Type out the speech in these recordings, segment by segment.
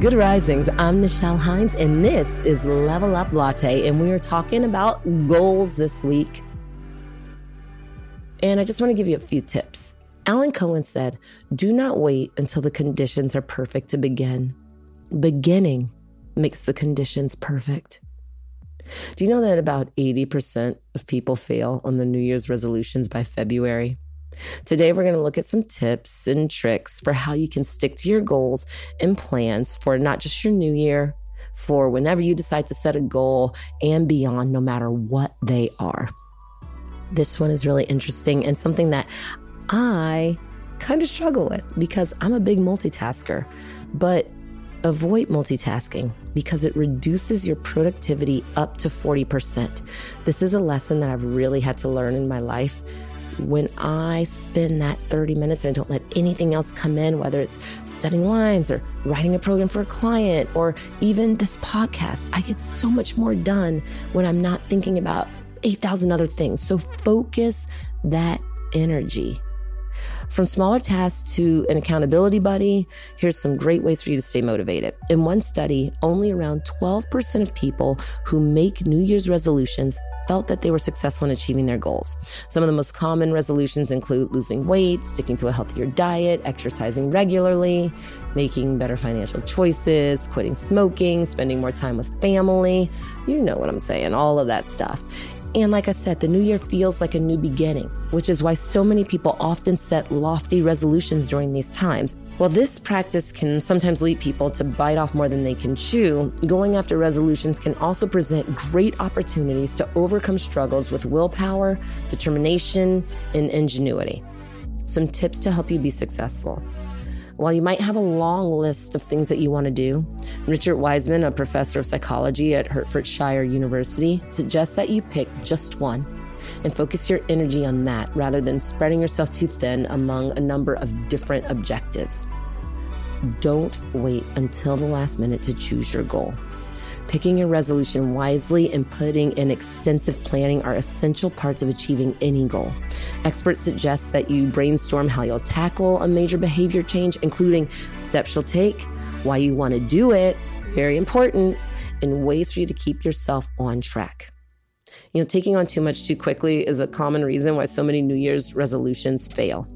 Good Risings. I'm Nichelle Hines, and this is Level Up Latte, and we are talking about goals this week. And I just want to give you a few tips. Alan Cohen said, Do not wait until the conditions are perfect to begin. Beginning makes the conditions perfect. Do you know that about 80% of people fail on their New Year's resolutions by February? Today, we're going to look at some tips and tricks for how you can stick to your goals and plans for not just your new year, for whenever you decide to set a goal and beyond, no matter what they are. This one is really interesting and something that I kind of struggle with because I'm a big multitasker. But avoid multitasking because it reduces your productivity up to 40%. This is a lesson that I've really had to learn in my life. When I spend that 30 minutes and I don't let anything else come in, whether it's studying lines or writing a program for a client or even this podcast, I get so much more done when I'm not thinking about 8,000 other things. So focus that energy from smaller tasks to an accountability buddy, here's some great ways for you to stay motivated. In one study, only around 12% of people who make New Year's resolutions felt that they were successful in achieving their goals. Some of the most common resolutions include losing weight, sticking to a healthier diet, exercising regularly, making better financial choices, quitting smoking, spending more time with family. You know what I'm saying, all of that stuff. And like I said, the new year feels like a new beginning, which is why so many people often set lofty resolutions during these times. While this practice can sometimes lead people to bite off more than they can chew, going after resolutions can also present great opportunities to overcome struggles with willpower, determination, and ingenuity. Some tips to help you be successful. While you might have a long list of things that you want to do, Richard Wiseman, a professor of psychology at Hertfordshire University, suggests that you pick just one and focus your energy on that rather than spreading yourself too thin among a number of different objectives. Don't wait until the last minute to choose your goal. Picking your resolution wisely and putting in extensive planning are essential parts of achieving any goal. Experts suggest that you brainstorm how you'll tackle a major behavior change, including steps you'll take, why you want to do it, very important, and ways for you to keep yourself on track. You know, taking on too much too quickly is a common reason why so many New Year's resolutions fail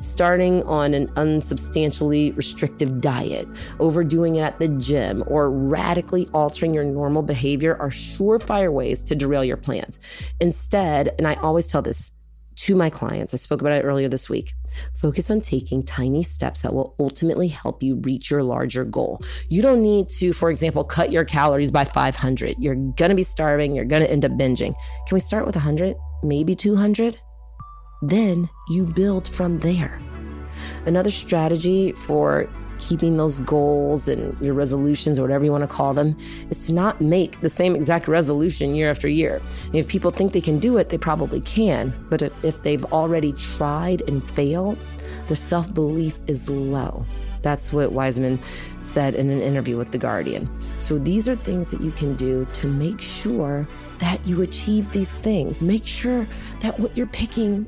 starting on an unsubstantially restrictive diet, overdoing it at the gym, or radically altering your normal behavior are surefire ways to derail your plans. Instead, and I always tell this to my clients, I spoke about it earlier this week. Focus on taking tiny steps that will ultimately help you reach your larger goal. You don't need to, for example, cut your calories by 500. You're going to be starving. You're going to end up binging. Can we start with 100? Maybe 200? Then you build from there. Another strategy for keeping those goals and your resolutions or whatever you want to call them is to not make the same exact resolution year after year. If people think they can do it, they probably can. But if they've already tried and failed, their self belief is low. That's what Wiseman said in an interview with The Guardian. So these are things that you can do to make sure that you achieve these things. Make sure that what you're picking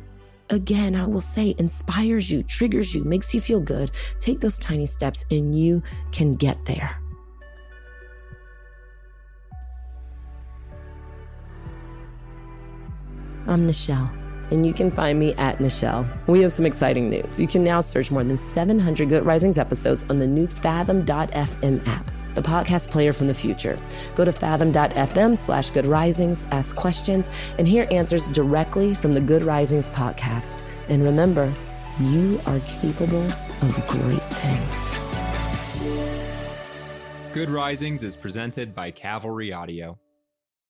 again, I will say, inspires you, triggers you, makes you feel good, take those tiny steps and you can get there. I'm Nichelle, and you can find me at Nichelle. We have some exciting news. You can now search more than 700 Good Risings episodes on the new Fathom.fm app the podcast player from the future. Go to fathom.fm slash good risings, ask questions, and hear answers directly from the Good Risings podcast. And remember, you are capable of great things. Good Risings is presented by Cavalry Audio.